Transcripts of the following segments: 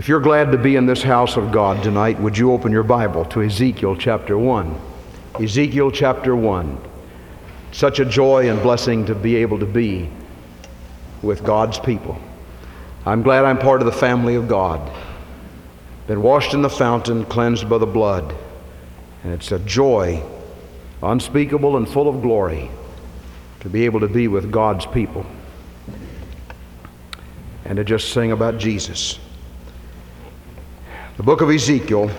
If you're glad to be in this house of God tonight, would you open your Bible to Ezekiel chapter 1? Ezekiel chapter 1. Such a joy and blessing to be able to be with God's people. I'm glad I'm part of the family of God. Been washed in the fountain, cleansed by the blood. And it's a joy unspeakable and full of glory to be able to be with God's people and to just sing about Jesus. The book of Ezekiel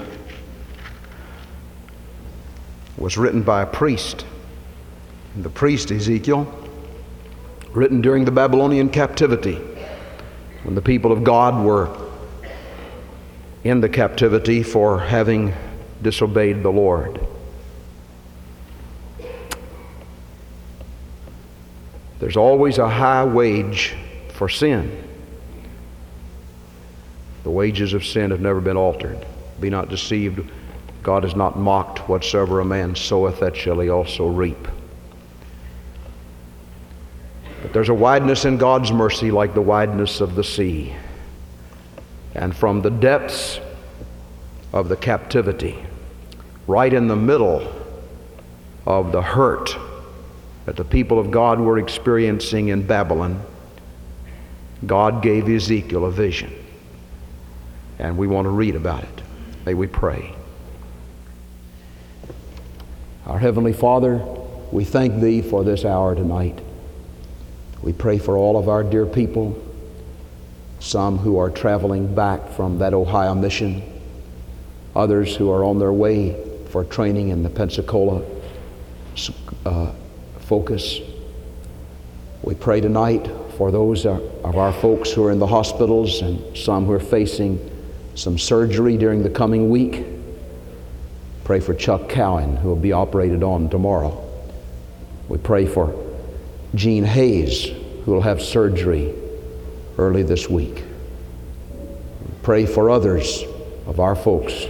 was written by a priest. The priest Ezekiel, written during the Babylonian captivity, when the people of God were in the captivity for having disobeyed the Lord. There's always a high wage for sin. The wages of sin have never been altered. Be not deceived. God is not mocked. Whatsoever a man soweth, that shall he also reap. But there's a wideness in God's mercy like the wideness of the sea. And from the depths of the captivity, right in the middle of the hurt that the people of God were experiencing in Babylon, God gave Ezekiel a vision and we want to read about it. May we pray. Our Heavenly Father, we thank Thee for this hour tonight. We pray for all of our dear people, some who are traveling back from that Ohio mission, others who are on their way for training in the Pensacola uh, focus. We pray tonight for those of our folks who are in the hospitals and some who are facing some surgery during the coming week. Pray for Chuck Cowan, who will be operated on tomorrow. We pray for Gene Hayes, who will have surgery early this week. Pray for others of our folks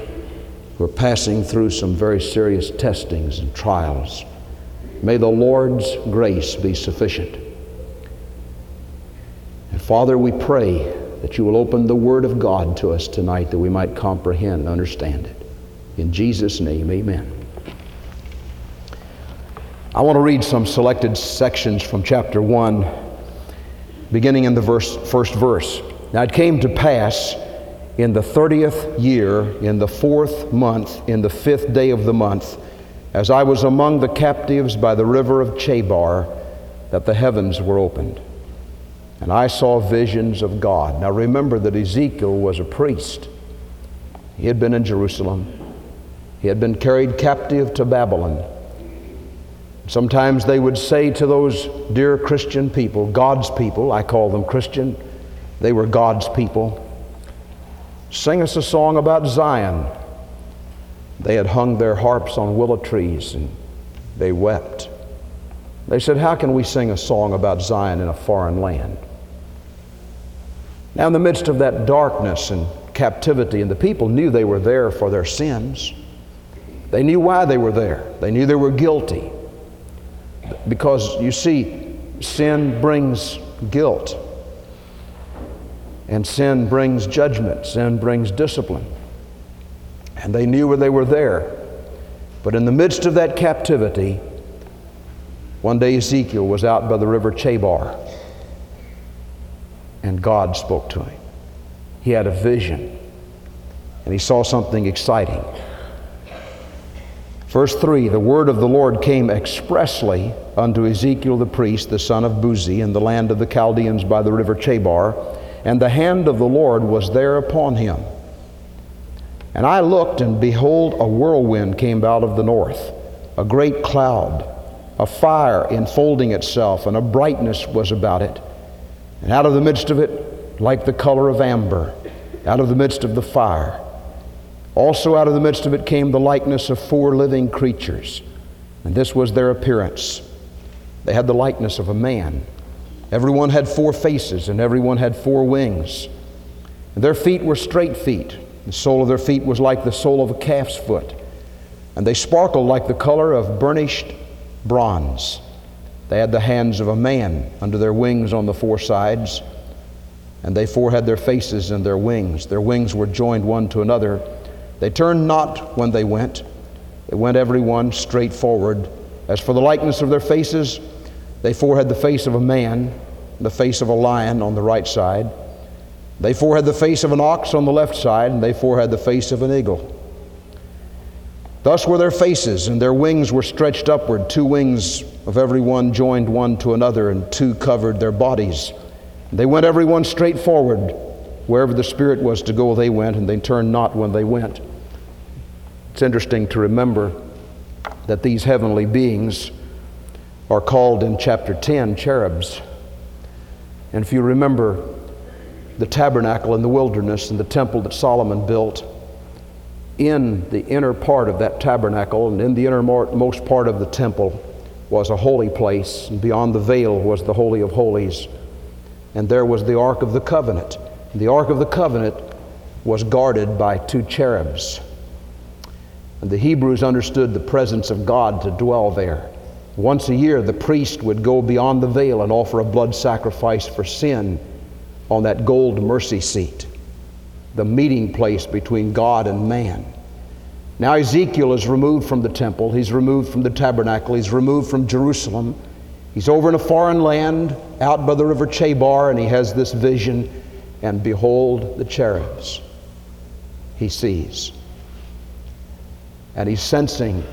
who are passing through some very serious testings and trials. May the Lord's grace be sufficient. And Father, we pray that you will open the Word of God to us tonight that we might comprehend and understand it. In Jesus' name, amen. I want to read some selected sections from chapter 1, beginning in the verse, first verse. Now it came to pass in the 30th year, in the fourth month, in the fifth day of the month, as I was among the captives by the river of Chebar, that the heavens were opened and I saw visions of God. Now remember that Ezekiel was a priest. He had been in Jerusalem, he had been carried captive to Babylon. Sometimes they would say to those dear Christian people, God's people, I call them Christian, they were God's people, sing us a song about Zion. They had hung their harps on willow trees and they wept. They said, How can we sing a song about Zion in a foreign land? Now, in the midst of that darkness and captivity, and the people knew they were there for their sins, they knew why they were there. They knew they were guilty. Because you see, sin brings guilt, and sin brings judgment, sin brings discipline. And they knew where they were there. But in the midst of that captivity, one day Ezekiel was out by the river Chebar and God spoke to him. He had a vision, and he saw something exciting. Verse 3 The word of the Lord came expressly unto Ezekiel the priest, the son of Buzi, in the land of the Chaldeans by the river Chebar, and the hand of the Lord was there upon him. And I looked, and behold, a whirlwind came out of the north, a great cloud, a fire enfolding itself, and a brightness was about it. And out of the midst of it, like the color of amber, out of the midst of the fire, also out of the midst of it came the likeness of four living creatures. And this was their appearance. They had the likeness of a man. Everyone had four faces, and everyone had four wings. And their feet were straight feet. The sole of their feet was like the sole of a calf's foot. And they sparkled like the color of burnished bronze. They had the hands of a man under their wings on the four sides. and they four had their faces and their wings. Their wings were joined one to another. They turned not when they went. They went every one straight forward. As for the likeness of their faces, they four had the face of a man, the face of a lion on the right side. They four had the face of an ox on the left side, and they four had the face of an eagle. Thus were their faces, and their wings were stretched upward. Two wings of every one joined one to another, and two covered their bodies. They went every one straight forward. Wherever the Spirit was to go, they went, and they turned not when they went. It's interesting to remember that these heavenly beings are called in chapter 10 cherubs. And if you remember the tabernacle in the wilderness and the temple that Solomon built, in the inner part of that tabernacle and in the innermost part of the temple was a holy place, and beyond the veil was the Holy of Holies. And there was the Ark of the Covenant. The Ark of the Covenant was guarded by two cherubs. And the Hebrews understood the presence of God to dwell there. Once a year, the priest would go beyond the veil and offer a blood sacrifice for sin on that gold mercy seat, the meeting place between God and man. Now, Ezekiel is removed from the temple, he's removed from the tabernacle, he's removed from Jerusalem. He's over in a foreign land out by the river Chebar, and he has this vision, and behold, the cherubs. He sees. And he's sensing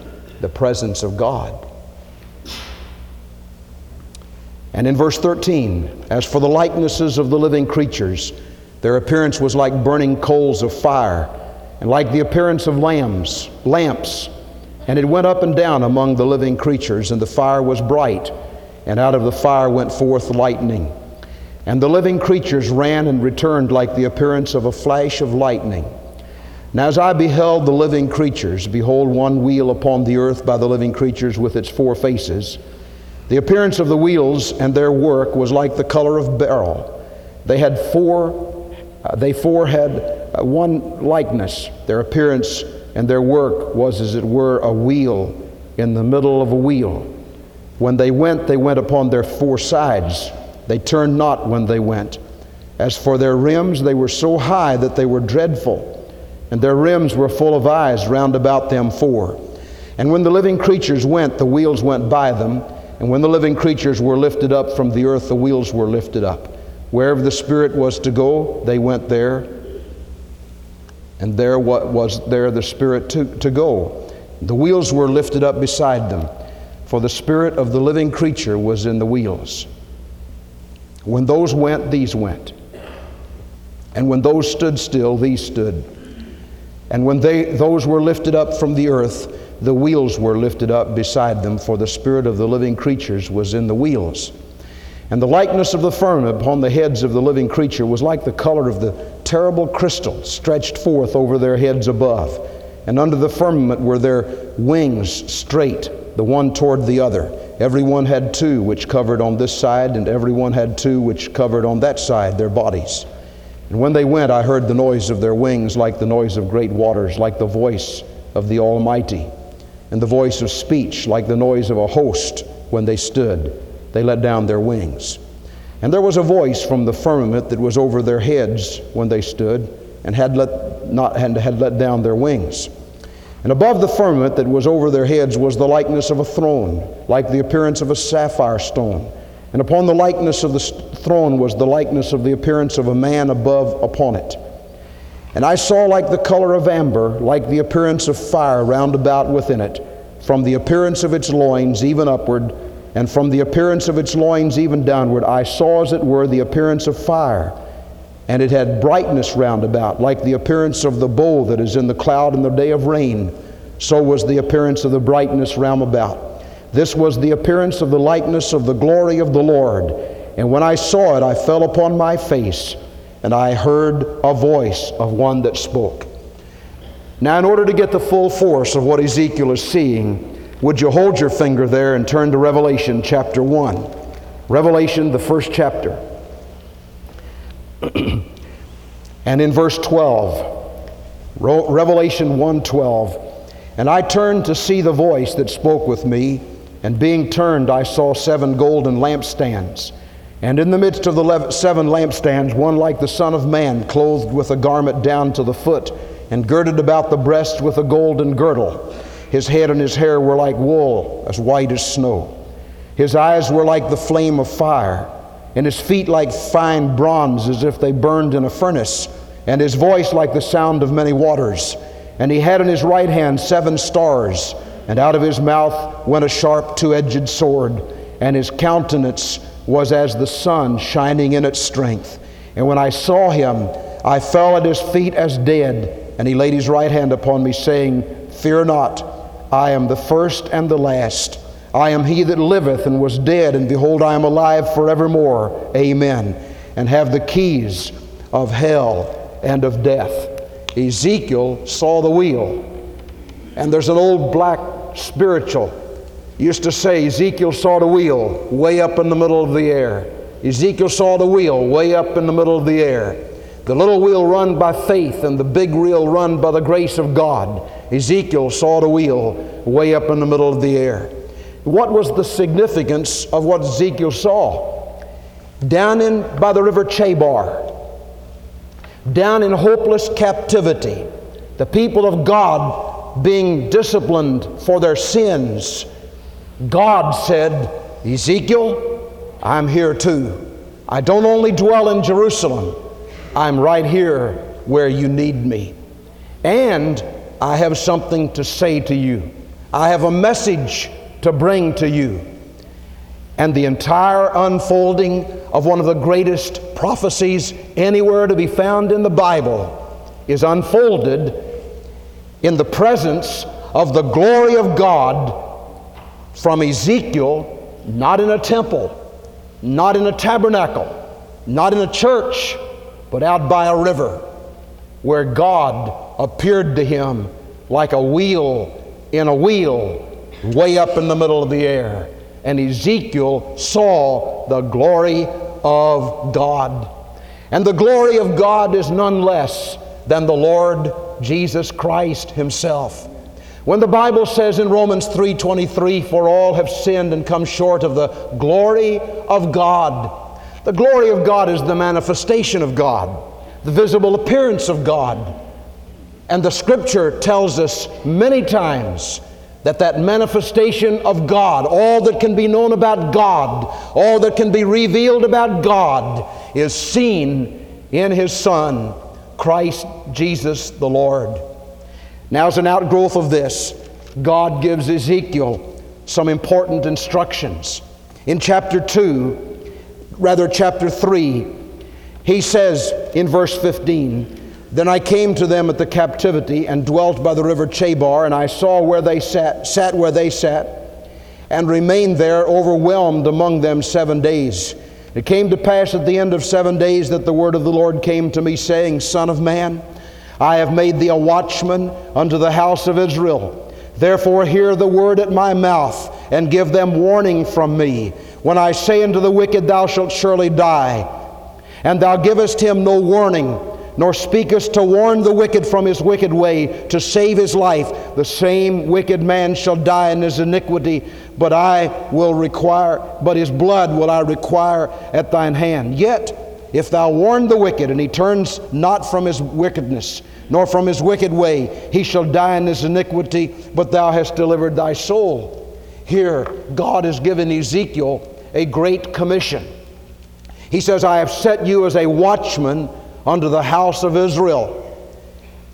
the presence of God. And in verse 13, as for the likenesses of the living creatures, their appearance was like burning coals of fire, and like the appearance of lambs, lamps. And it went up and down among the living creatures, and the fire was bright, and out of the fire went forth lightning. And the living creatures ran and returned like the appearance of a flash of lightning. Now, as I beheld the living creatures, behold, one wheel upon the earth by the living creatures with its four faces. The appearance of the wheels and their work was like the color of beryl. They had four, uh, they four had uh, one likeness. Their appearance and their work was as it were a wheel in the middle of a wheel. When they went, they went upon their four sides. They turned not when they went. As for their rims, they were so high that they were dreadful, and their rims were full of eyes round about them four. And when the living creatures went, the wheels went by them and when the living creatures were lifted up from the earth, the wheels were lifted up. Wherever the Spirit was to go, they went there. And there what was there the Spirit to, to go. The wheels were lifted up beside them, for the Spirit of the living creature was in the wheels. When those went, these went. And when those stood still, these stood. And when they, those were lifted up from the earth, the wheels were lifted up beside them, for the spirit of the living creatures was in the wheels. And the likeness of the firmament upon the heads of the living creature was like the color of the terrible crystal stretched forth over their heads above. And under the firmament were their wings straight, the one toward the other. Every one had two which covered on this side, and every one had two which covered on that side their bodies. And when they went, I heard the noise of their wings like the noise of great waters, like the voice of the Almighty and the voice of speech like the noise of a host when they stood. They let down their wings. And there was a voice from the firmament that was over their heads when they stood and had let, not, had, had let down their wings. And above the firmament that was over their heads was the likeness of a throne, like the appearance of a sapphire stone. And upon the likeness of the throne was the likeness of the appearance of a man above upon it. And I saw like the color of amber, like the appearance of fire round about within it, from the appearance of its loins even upward, and from the appearance of its loins even downward. I saw, as it were, the appearance of fire. And it had brightness round about, like the appearance of the bow that is in the cloud in the day of rain. So was the appearance of the brightness round about. This was the appearance of the likeness of the glory of the Lord. And when I saw it, I fell upon my face and I heard a voice of one that spoke. Now, in order to get the full force of what Ezekiel is seeing, would you hold your finger there and turn to Revelation chapter 1? Revelation, the first chapter. and in verse 12, Revelation 1:12, and I turned to see the voice that spoke with me, and being turned, I saw seven golden lampstands And in the midst of the seven lampstands, one like the Son of Man, clothed with a garment down to the foot, and girded about the breast with a golden girdle. His head and his hair were like wool, as white as snow. His eyes were like the flame of fire, and his feet like fine bronze, as if they burned in a furnace, and his voice like the sound of many waters. And he had in his right hand seven stars, and out of his mouth went a sharp two edged sword, and his countenance was as the sun shining in its strength. And when I saw him, I fell at his feet as dead. And he laid his right hand upon me, saying, Fear not, I am the first and the last. I am he that liveth and was dead, and behold, I am alive forevermore. Amen. And have the keys of hell and of death. Ezekiel saw the wheel. And there's an old black spiritual used to say Ezekiel saw the wheel way up in the middle of the air. Ezekiel saw the wheel way up in the middle of the air. The little wheel run by faith and the big wheel run by the grace of God. Ezekiel saw the wheel way up in the middle of the air. What was the significance of what Ezekiel saw? Down in by the river Chebar, down in hopeless captivity, the people of God being disciplined for their sins God said, Ezekiel, I'm here too. I don't only dwell in Jerusalem, I'm right here where you need me. And I have something to say to you. I have a message to bring to you. And the entire unfolding of one of the greatest prophecies anywhere to be found in the Bible is unfolded in the presence of the glory of God from Ezekiel, not in a temple, not in a tabernacle, not in a church, but out by a river where God appeared to him like a wheel in a wheel way up in the middle of the air. And Ezekiel saw the glory of God. And the glory of God is none less than the Lord Jesus Christ Himself. When the Bible says in Romans 3:23 for all have sinned and come short of the glory of God. The glory of God is the manifestation of God, the visible appearance of God. And the scripture tells us many times that that manifestation of God, all that can be known about God, all that can be revealed about God is seen in his son, Christ Jesus the Lord. Now, as an outgrowth of this, God gives Ezekiel some important instructions. In chapter 2, rather, chapter 3, he says in verse 15, Then I came to them at the captivity and dwelt by the river Chebar, and I saw where they sat, sat where they sat, and remained there overwhelmed among them seven days. It came to pass at the end of seven days that the word of the Lord came to me, saying, Son of man, I have made thee a watchman unto the house of Israel. Therefore, hear the word at my mouth, and give them warning from me. When I say unto the wicked, Thou shalt surely die, and thou givest him no warning, nor speakest to warn the wicked from his wicked way, to save his life, the same wicked man shall die in his iniquity, but I will require, but his blood will I require at thine hand. Yet, if thou warn the wicked, and he turns not from his wickedness, nor from his wicked way, he shall die in his iniquity, but thou hast delivered thy soul. Here, God has given Ezekiel a great commission. He says, I have set you as a watchman unto the house of Israel.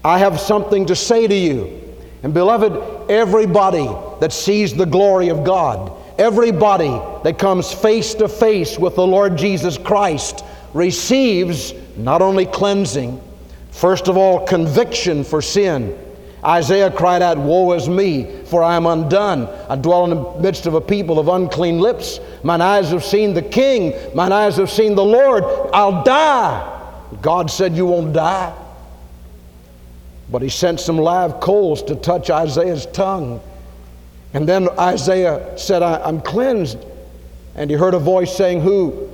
I have something to say to you. And beloved, everybody that sees the glory of God, everybody that comes face to face with the Lord Jesus Christ, receives not only cleansing, first of all, conviction for sin. Isaiah cried out, Woe is me, for I am undone. I dwell in the midst of a people of unclean lips. Mine eyes have seen the King, mine eyes have seen the Lord. I'll die. God said, You won't die. But he sent some live coals to touch Isaiah's tongue. And then Isaiah said, I'm cleansed. And he heard a voice saying, Who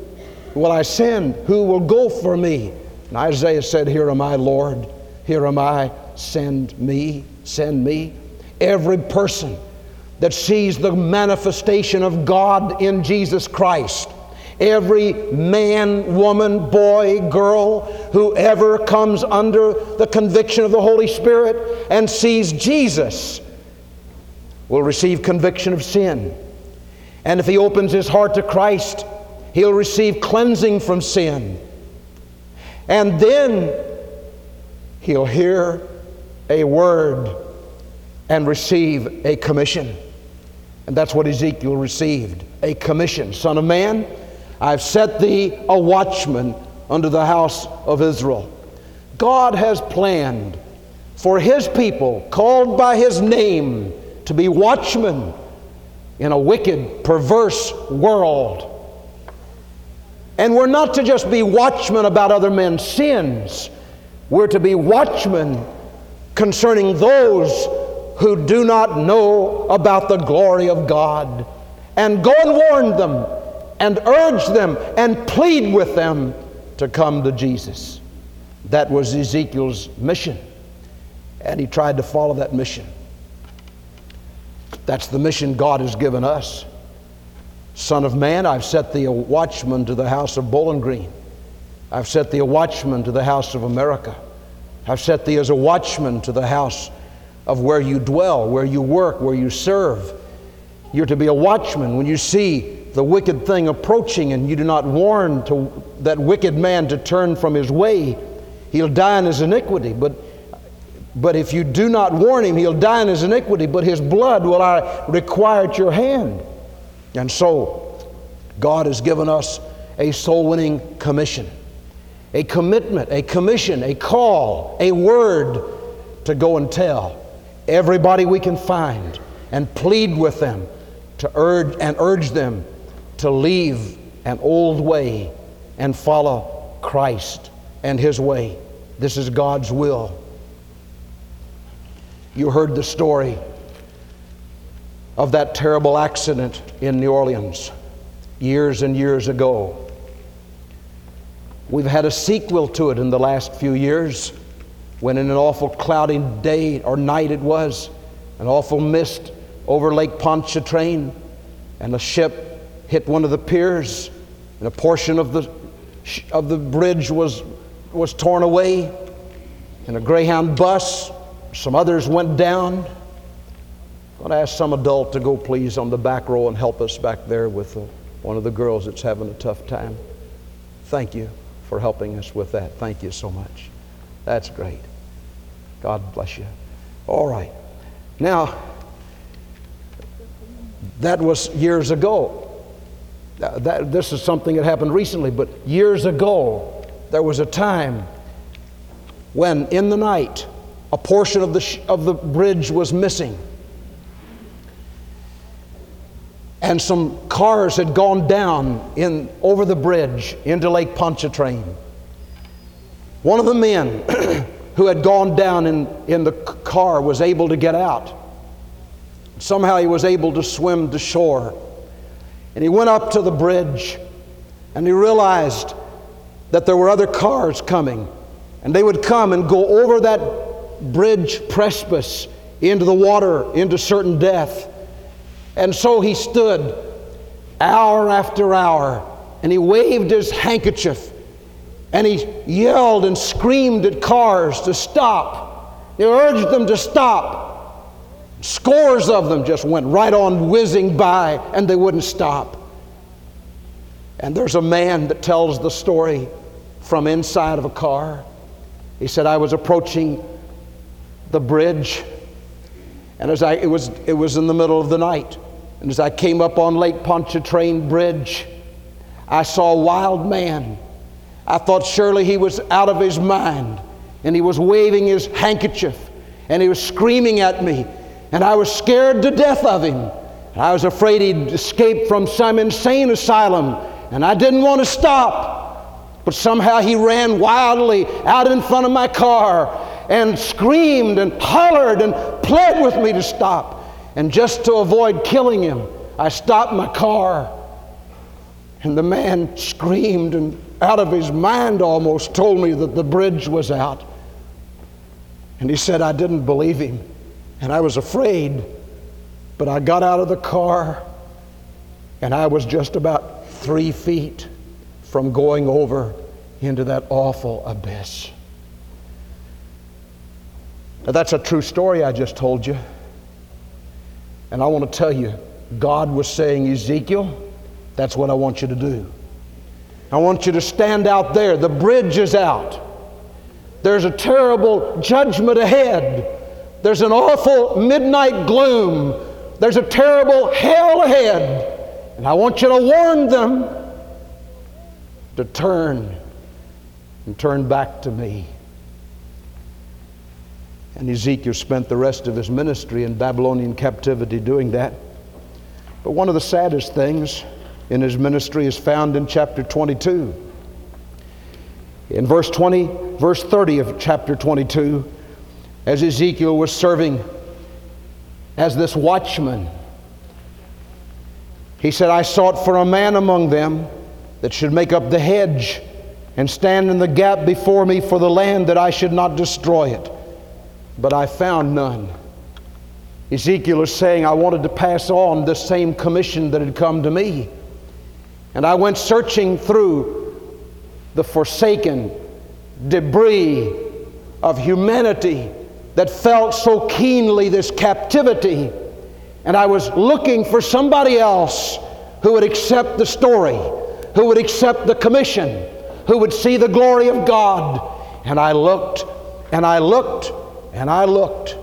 will I send? Who will go for me? And Isaiah said, Here am I, Lord. Here am I. Send me. Send me. Every person that sees the manifestation of God in Jesus Christ, Every man, woman, boy, girl, whoever comes under the conviction of the Holy Spirit and sees Jesus will receive conviction of sin. And if he opens his heart to Christ, he'll receive cleansing from sin. And then he'll hear a word and receive a commission. And that's what Ezekiel received a commission. Son of man, I've set thee a watchman unto the house of Israel. God has planned for his people, called by his name, to be watchmen in a wicked, perverse world. And we're not to just be watchmen about other men's sins, we're to be watchmen concerning those who do not know about the glory of God. And go and warn them and urge them and plead with them to come to Jesus. That was Ezekiel's mission. And he tried to follow that mission. That's the mission God has given us. Son of man, I've set thee a watchman to the house of Bowling Green. I've set thee a watchman to the house of America. I've set thee as a watchman to the house of where you dwell, where you work, where you serve. You're to be a watchman when you see the wicked thing approaching and you do not warn to that wicked man to turn from his way, he'll die in his iniquity. But, but if you do not warn him, he'll die in his iniquity, but his blood will I require at your hand. And so, God has given us a soul winning commission, a commitment, a commission, a call, a word to go and tell everybody we can find and plead with them to urge and urge them to leave an old way and follow Christ and His way. This is God's will. You heard the story of that terrible accident in New Orleans years and years ago. We've had a sequel to it in the last few years when, in an awful cloudy day or night it was, an awful mist over Lake Pontchartrain, and a ship hit one of the piers, and a portion of the, of the bridge was, was torn away, and a Greyhound bus, some others went down. I'm going to ask some adult to go, please, on the back row and help us back there with one of the girls that's having a tough time. Thank you for helping us with that. Thank you so much. That's great. God bless you. All right. Now, that was years ago that, this is something that happened recently, but years ago, there was a time when in the night a portion of the, sh- of the bridge was missing. And some cars had gone down in, over the bridge into Lake Pontchartrain. One of the men who had gone down in, in the car was able to get out. Somehow he was able to swim to shore. And he went up to the bridge and he realized that there were other cars coming. And they would come and go over that bridge precipice into the water, into certain death. And so he stood hour after hour and he waved his handkerchief and he yelled and screamed at cars to stop. He urged them to stop. Scores of them just went right on whizzing by and they wouldn't stop. And there's a man that tells the story from inside of a car. He said, I was approaching the bridge, and as I, it, was, it was in the middle of the night. And as I came up on Lake Pontchartrain Bridge, I saw a wild man. I thought surely he was out of his mind, and he was waving his handkerchief, and he was screaming at me and I was scared to death of him. And I was afraid he'd escape from some insane asylum, and I didn't want to stop. But somehow he ran wildly out in front of my car and screamed and hollered and pled with me to stop. And just to avoid killing him, I stopped my car. And the man screamed and out of his mind almost told me that the bridge was out. And he said, I didn't believe him. And I was afraid, but I got out of the car and I was just about three feet from going over into that awful abyss. Now, that's a true story I just told you. And I want to tell you, God was saying, Ezekiel, that's what I want you to do. I want you to stand out there. The bridge is out. There's a terrible judgment ahead. There's an awful midnight gloom. There's a terrible hell ahead. And I want you to warn them to turn and turn back to me. And Ezekiel spent the rest of his ministry in Babylonian captivity doing that. But one of the saddest things in his ministry is found in chapter 22. In verse 20, verse 30 of chapter 22, as Ezekiel was serving as this watchman, he said, I sought for a man among them that should make up the hedge and stand in the gap before me for the land that I should not destroy it. But I found none. Ezekiel is saying, I wanted to pass on the same commission that had come to me. And I went searching through the forsaken debris of humanity that felt so keenly this captivity. And I was looking for somebody else who would accept the story, who would accept the commission, who would see the glory of God. And I looked and I looked and I looked,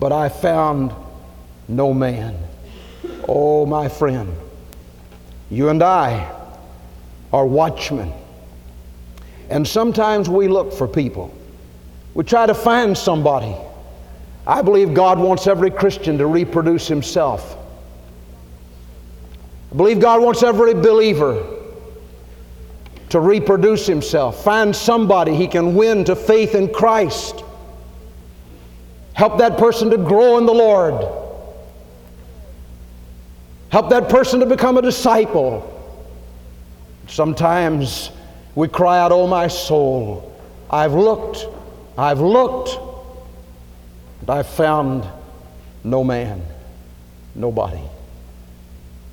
but I found no man. Oh, my friend, you and I are watchmen. And sometimes we look for people. We try to find somebody. I believe God wants every Christian to reproduce himself. I believe God wants every believer to reproduce himself. Find somebody he can win to faith in Christ. Help that person to grow in the Lord. Help that person to become a disciple. Sometimes we cry out, Oh, my soul, I've looked, I've looked, and I've found no man, nobody,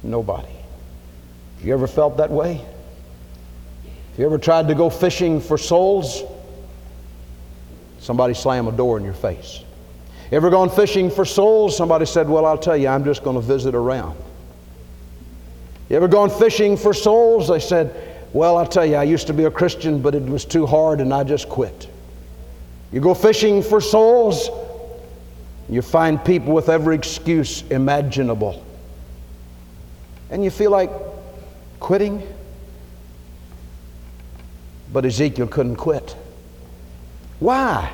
nobody. Have you ever felt that way? Have you ever tried to go fishing for souls? Somebody slam a door in your face. Ever gone fishing for souls? Somebody said, Well, I'll tell you, I'm just going to visit around. You ever gone fishing for souls? They said, Well, I'll tell you, I used to be a Christian, but it was too hard and I just quit. You go fishing for souls, you find people with every excuse imaginable. And you feel like quitting. But Ezekiel couldn't quit. Why?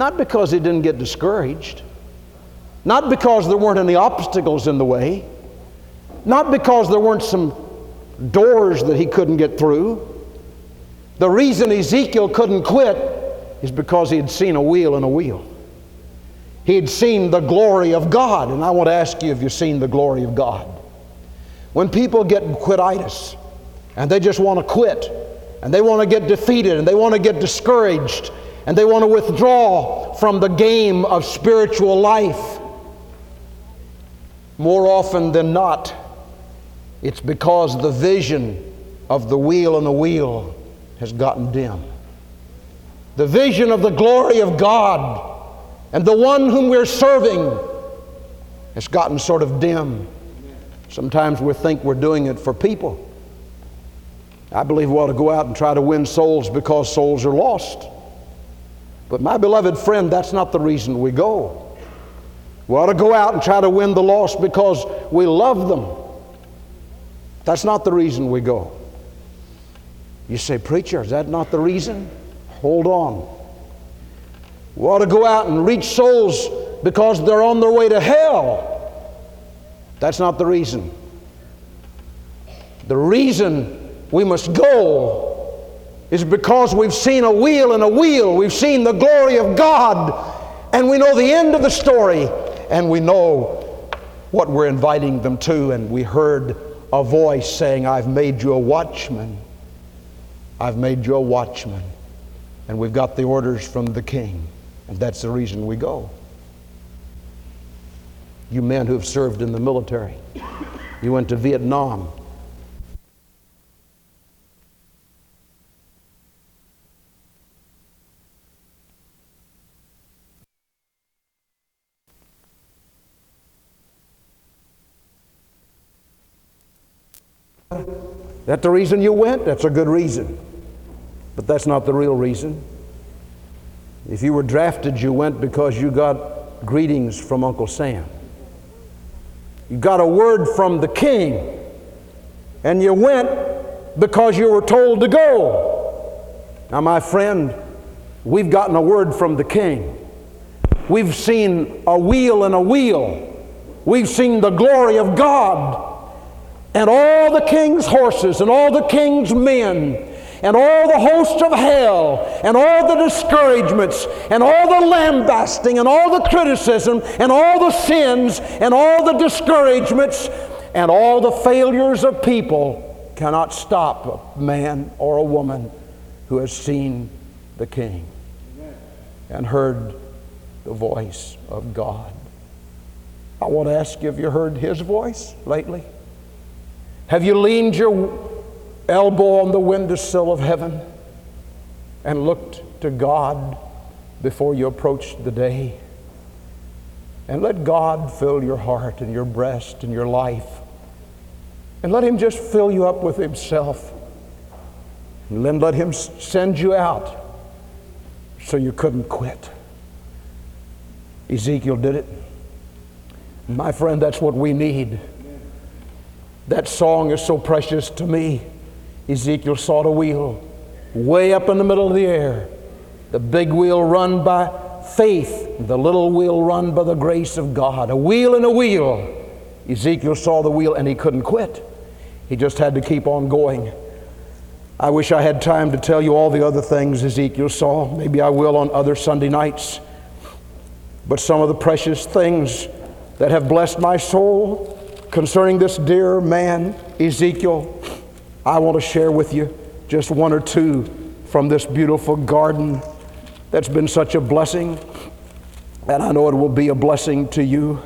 Not because he didn't get discouraged, not because there weren't any obstacles in the way, not because there weren't some doors that he couldn't get through. The reason Ezekiel couldn't quit is because he had seen a wheel in a wheel. He had seen the glory of God. And I want to ask you if you've seen the glory of God. When people get quititis and they just want to quit and they want to get defeated and they want to get discouraged and they want to withdraw from the game of spiritual life. More often than not, it's because the vision of the wheel and the wheel has gotten dim. The vision of the glory of God and the one whom we're serving has gotten sort of dim. Sometimes we think we're doing it for people. I believe we ought to go out and try to win souls because souls are lost. But my beloved friend, that's not the reason we go. We ought to go out and try to win the lost because we love them. That's not the reason we go. You say, Preacher, is that not the reason? Hold on. We ought to go out and reach souls because they're on their way to hell. That's not the reason. The reason we must go is because we've seen a wheel and a wheel. We've seen the glory of God, and we know the end of the story, and we know what we're inviting them to. And we heard a voice saying, I've made you a watchman. I've made you a watchman. And we've got the orders from the king, and that's the reason we go. You men who have served in the military, you went to Vietnam, That the reason you went? That's a good reason. But that's not the real reason. If you were drafted, you went because you got greetings from Uncle Sam. You got a word from the king. And you went because you were told to go. Now, my friend, we've gotten a word from the king. We've seen a wheel and a wheel. We've seen the glory of God and all the king's horses and all the king's men and all the hosts of hell and all the discouragements and all the lambasting and all the criticism and all the sins and all the discouragements and all the failures of people cannot stop a man or a woman who has seen the king and heard the voice of God. I want to ask you, have you heard his voice lately? Have you leaned your elbow on the windowsill of heaven and looked to God before you approached the day? And let God fill your heart and your breast and your life. And let Him just fill you up with Himself. And then let Him send you out so you couldn't quit. Ezekiel did it. My friend, that's what we need. That song is so precious to me. Ezekiel saw the wheel way up in the middle of the air. The big wheel run by faith, the little wheel run by the grace of God. A wheel and a wheel. Ezekiel saw the wheel and he couldn't quit. He just had to keep on going. I wish I had time to tell you all the other things Ezekiel saw. Maybe I will on other Sunday nights. But some of the precious things that have blessed my soul concerning this dear man, Ezekiel, I want to share with you just one or two from this beautiful garden that's been such a blessing, and I know it will be a blessing to you.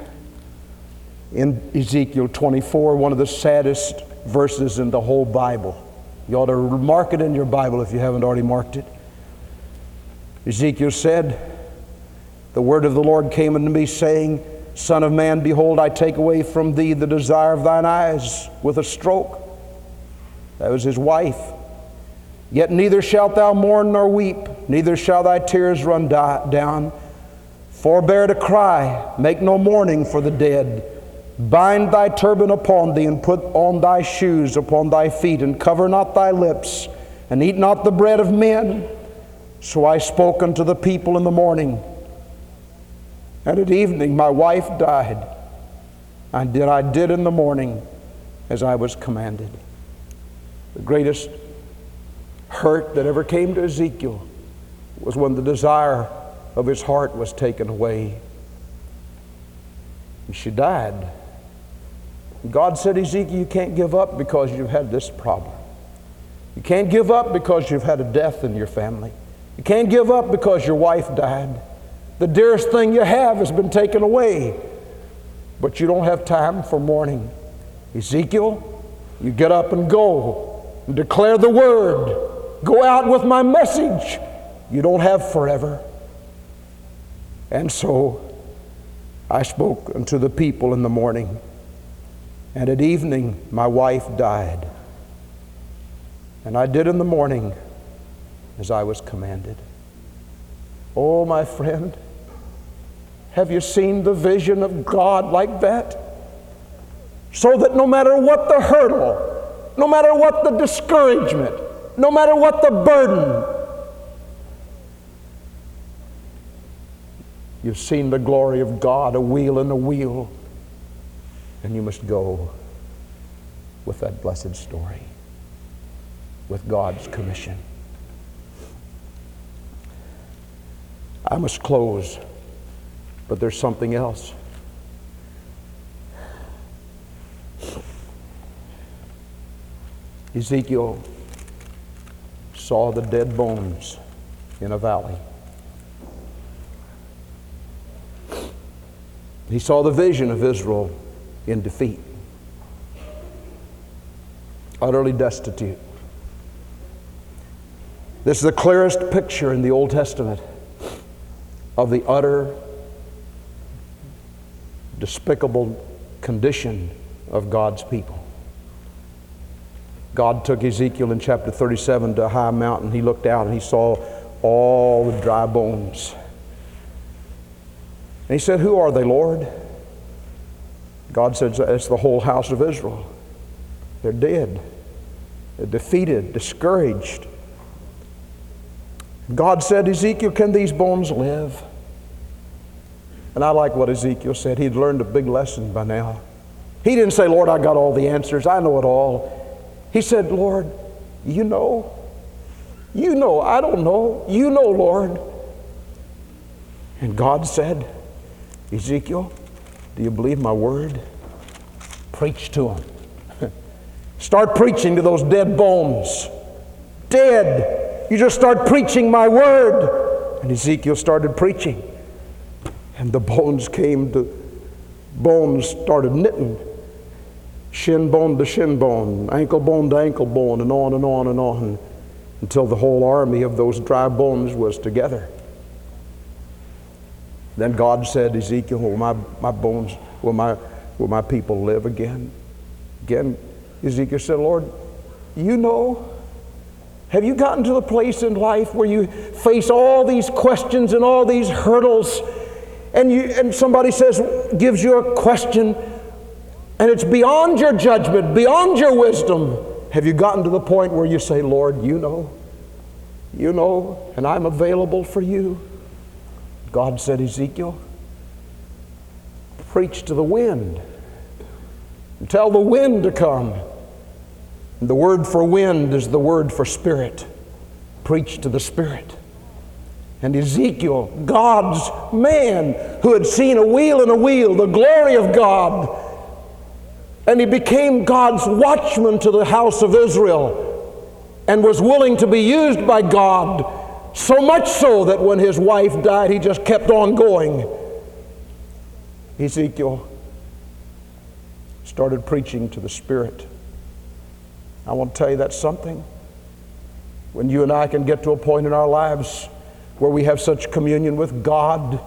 In Ezekiel 24, one of the saddest verses in the whole Bible. You ought to mark it in your Bible if you haven't already marked it. Ezekiel said, The word of the Lord came unto me, saying, Son of man, behold, I take away from thee the desire of thine eyes with a stroke. That was his wife. Yet neither shalt thou mourn nor weep, neither shall thy tears run down. Forbear to cry, make no mourning for the dead. Bind thy turban upon thee, and put on thy shoes upon thy feet, and cover not thy lips, and eat not the bread of men. So I spoke unto the people in the morning, and at evening my wife died. And did I did in the morning as I was commanded. The greatest hurt that ever came to Ezekiel was when the desire of his heart was taken away. And she died. God said, Ezekiel, you can't give up because you've had this problem. You can't give up because you've had a death in your family. You can't give up because your wife died. The dearest thing you have has been taken away. But you don't have time for mourning. Ezekiel, you get up and go and declare the word. Go out with my message. You don't have forever. And so I spoke unto the people in the morning, and at evening my wife died. And I did in the morning as I was commanded. Oh, my friend, have you seen the vision of God like that? So that no matter what the hurdle, no matter what the discouragement, no matter what the burden. You've seen the glory of God, a wheel and a wheel, and you must go with that blessed story, with God's commission. I must close, but there's something else. Ezekiel saw the dead bones in a valley. He saw the vision of Israel in defeat, utterly destitute. This is the clearest picture in the Old Testament of the utter, despicable condition of God's people. God took Ezekiel in chapter 37 to a high mountain. He looked out and he saw all the dry bones. And he said, Who are they, Lord? God said, It's the whole house of Israel. They're dead, they're defeated, discouraged. God said, Ezekiel, can these bones live? And I like what Ezekiel said. He'd learned a big lesson by now. He didn't say, Lord, I got all the answers, I know it all. He said, Lord, you know. You know, I don't know. You know, Lord. And God said, Ezekiel, do you believe my word? Preach to them. start preaching to those dead bones. Dead. You just start preaching my word. And Ezekiel started preaching. And the bones came to, bones started knitting shin bone to shin bone, ankle bone to ankle bone, and on and on and on until the whole army of those dry bones was together. Then God said, Ezekiel, will my, my bones, will my, will my people live again? Again, Ezekiel said, Lord, you know. Have you gotten to the place in life where you face all these questions and all these hurdles, and, you, and somebody says, gives you a question, and it's beyond your judgment, beyond your wisdom. Have you gotten to the point where you say, Lord, you know, you know, and I'm available for you? God said, Ezekiel, preach to the wind and tell the wind to come. And the word for wind is the word for spirit. Preach to the spirit. And Ezekiel, God's man who had seen a wheel in a wheel, the glory of God, and he became God's watchman to the house of Israel and was willing to be used by God, so much so that when his wife died, he just kept on going. Ezekiel started preaching to the Spirit. I want to tell you that's something. When you and I can get to a point in our lives where we have such communion with God,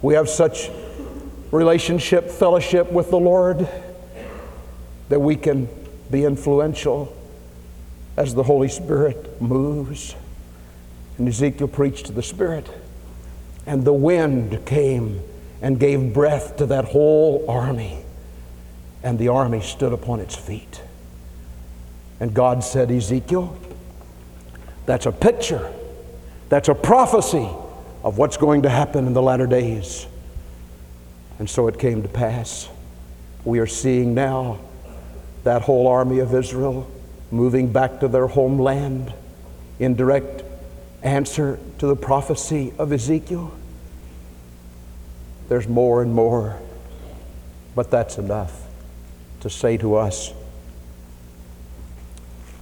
we have such relationship, fellowship with the Lord that we can be influential as the Holy Spirit moves. And Ezekiel preached to the Spirit, and the wind came and gave breath to that whole army, and the army stood upon its feet. And God said, Ezekiel, that's a picture, that's a prophecy of what's going to happen in the latter days. And so it came to pass. We are seeing now that whole army of Israel moving back to their homeland in direct answer to the prophecy of Ezekiel. There's more and more, but that's enough to say to us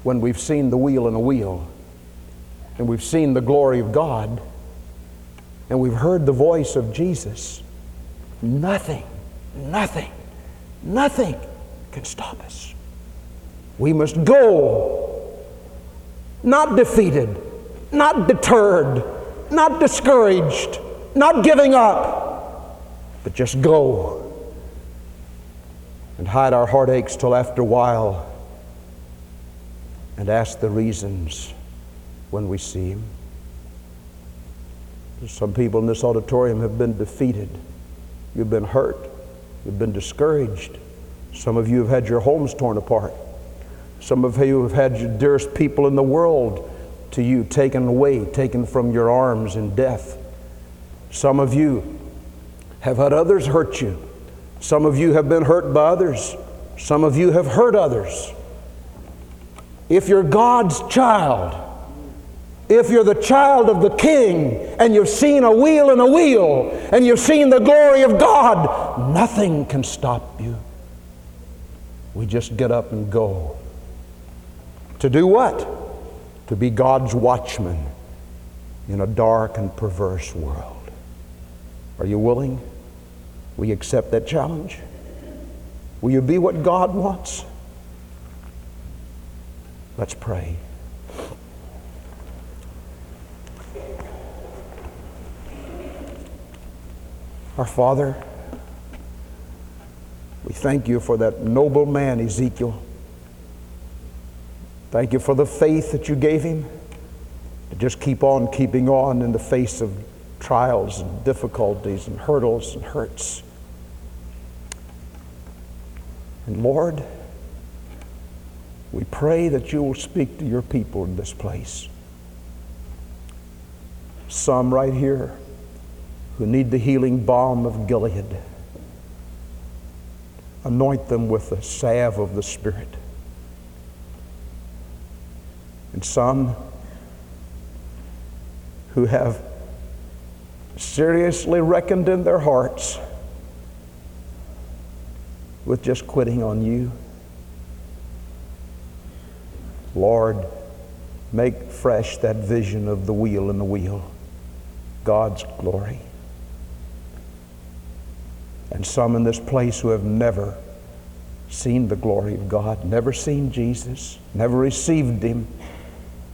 when we've seen the wheel in a wheel and we've seen the glory of God. And we've heard the voice of Jesus, nothing, nothing, nothing can stop us. We must go, not defeated, not deterred, not discouraged, not giving up, but just go and hide our heartaches till after a while and ask the reasons when we see Him. Some people in this auditorium have been defeated. You've been hurt. You've been discouraged. Some of you have had your homes torn apart. Some of you have had your dearest people in the world to you taken away, taken from your arms in death. Some of you have had others hurt you. Some of you have been hurt by others. Some of you have hurt others. If you're God's child, if you're the child of the king and you've seen a wheel in a wheel and you've seen the glory of God, nothing can stop you. We just get up and go. To do what? To be God's watchman in a dark and perverse world. Are you willing? Will you accept that challenge? Will you be what God wants? Let's pray. Our Father, we thank you for that noble man, Ezekiel Thank you for the faith that you gave him to just keep on keeping on in the face of trials and difficulties and hurdles and hurts. And Lord, we pray that you will speak to your people in this place. Some right here who need the healing balm of Gilead. Anoint them with the salve of the Spirit. And some who have seriously reckoned in their hearts with just quitting on you. Lord, make fresh that vision of the wheel in the wheel, God's glory. And some in this place who have never seen the glory of God, never seen Jesus, never received Him,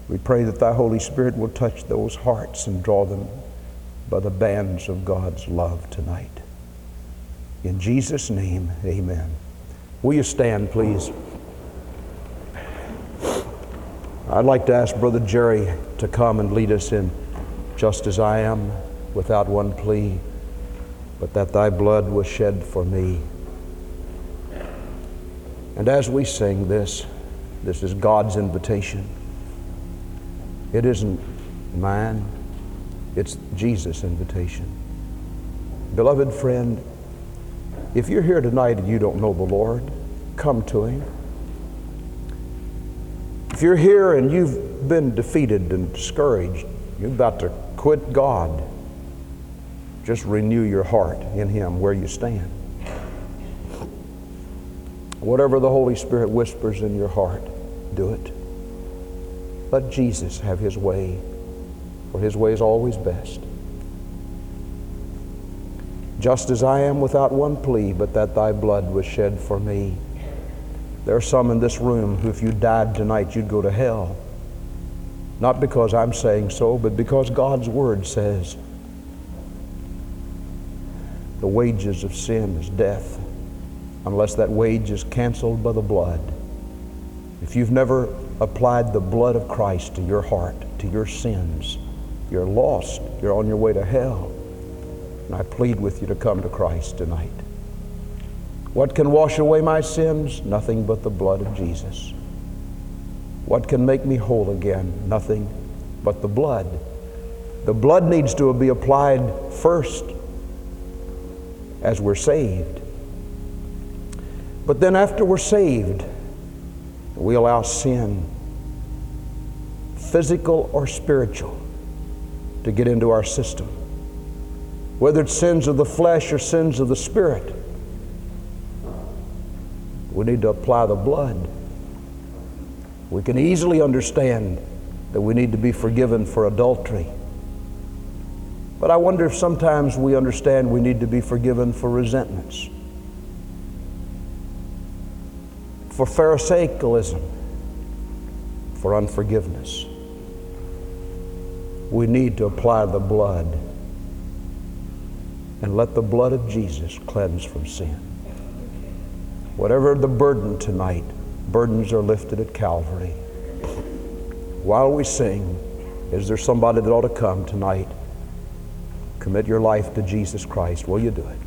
we pray that Thy Holy Spirit will touch those hearts and draw them by the bands of God's love tonight. In Jesus' name, amen. Will you stand, please? I'd like to ask Brother Jerry to come and lead us in just as I am, without one plea, but that thy blood was shed for me. And as we sing this, this is God's invitation. It isn't mine, it's Jesus' invitation. Beloved friend, if you're here tonight and you don't know the Lord, come to Him. If you're here and you've been defeated and discouraged, you're about to quit God, just renew your heart in Him where you stand. Whatever the Holy Spirit whispers in your heart, do it. Let Jesus have His way, for His way is always best. Just as I am without one plea, but that Thy blood was shed for me. There are some in this room who, if you died tonight, you'd go to hell. Not because I'm saying so, but because God's Word says the wages of sin is death, unless that wage is canceled by the blood. If you've never applied the blood of Christ to your heart, to your sins, you're lost. You're on your way to hell. And I plead with you to come to Christ tonight. What can wash away my sins? Nothing but the blood of Jesus. What can make me whole again? Nothing but the blood. The blood needs to be applied first as we're saved. But then, after we're saved, we allow sin, physical or spiritual, to get into our system. Whether it's sins of the flesh or sins of the spirit, we need to apply the blood. We can easily understand that we need to be forgiven for adultery. But I wonder if sometimes we understand we need to be forgiven for resentments, for Pharisaicalism, for unforgiveness. We need to apply the blood and let the blood of Jesus cleanse from sin. Whatever the burden tonight, burdens are lifted at Calvary. While we sing, is there somebody that ought to come tonight? Commit your life to Jesus Christ. Will you do it?